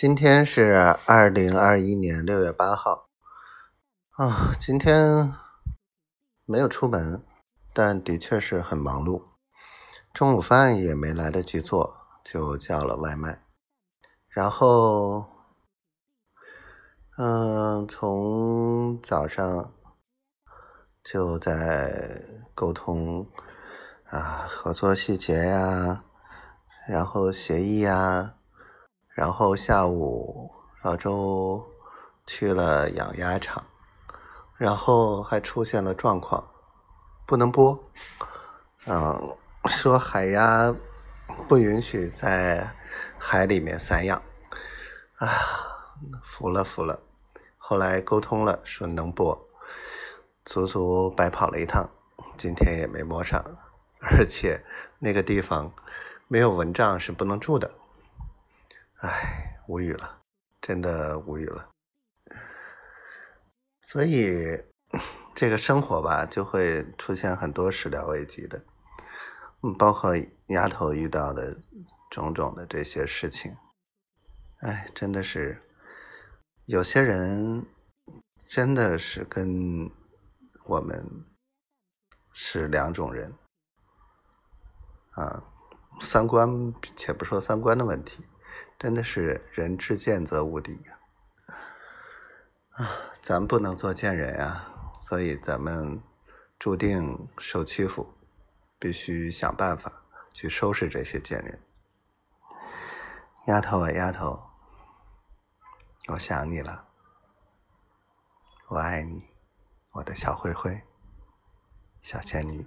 今天是二零二一年六月八号啊，今天没有出门，但的确是很忙碌。中午饭也没来得及做，就叫了外卖。然后，嗯，从早上就在沟通啊，合作细节呀，然后协议呀。然后下午老周去了养鸭场，然后还出现了状况，不能播。嗯，说海鸭不允许在海里面散养。啊，服了服了。后来沟通了，说能播，足足白跑了一趟，今天也没摸上，而且那个地方没有蚊帐是不能住的。唉，无语了，真的无语了。所以这个生活吧，就会出现很多始料未及的，嗯，包括丫头遇到的种种的这些事情。唉，真的是有些人真的是跟我们是两种人啊，三观，且不说三观的问题。真的是人至贱则无敌呀！啊，咱不能做贱人啊，所以咱们注定受欺负，必须想办法去收拾这些贱人。丫头啊，丫头，我想你了，我爱你，我的小灰灰，小仙女。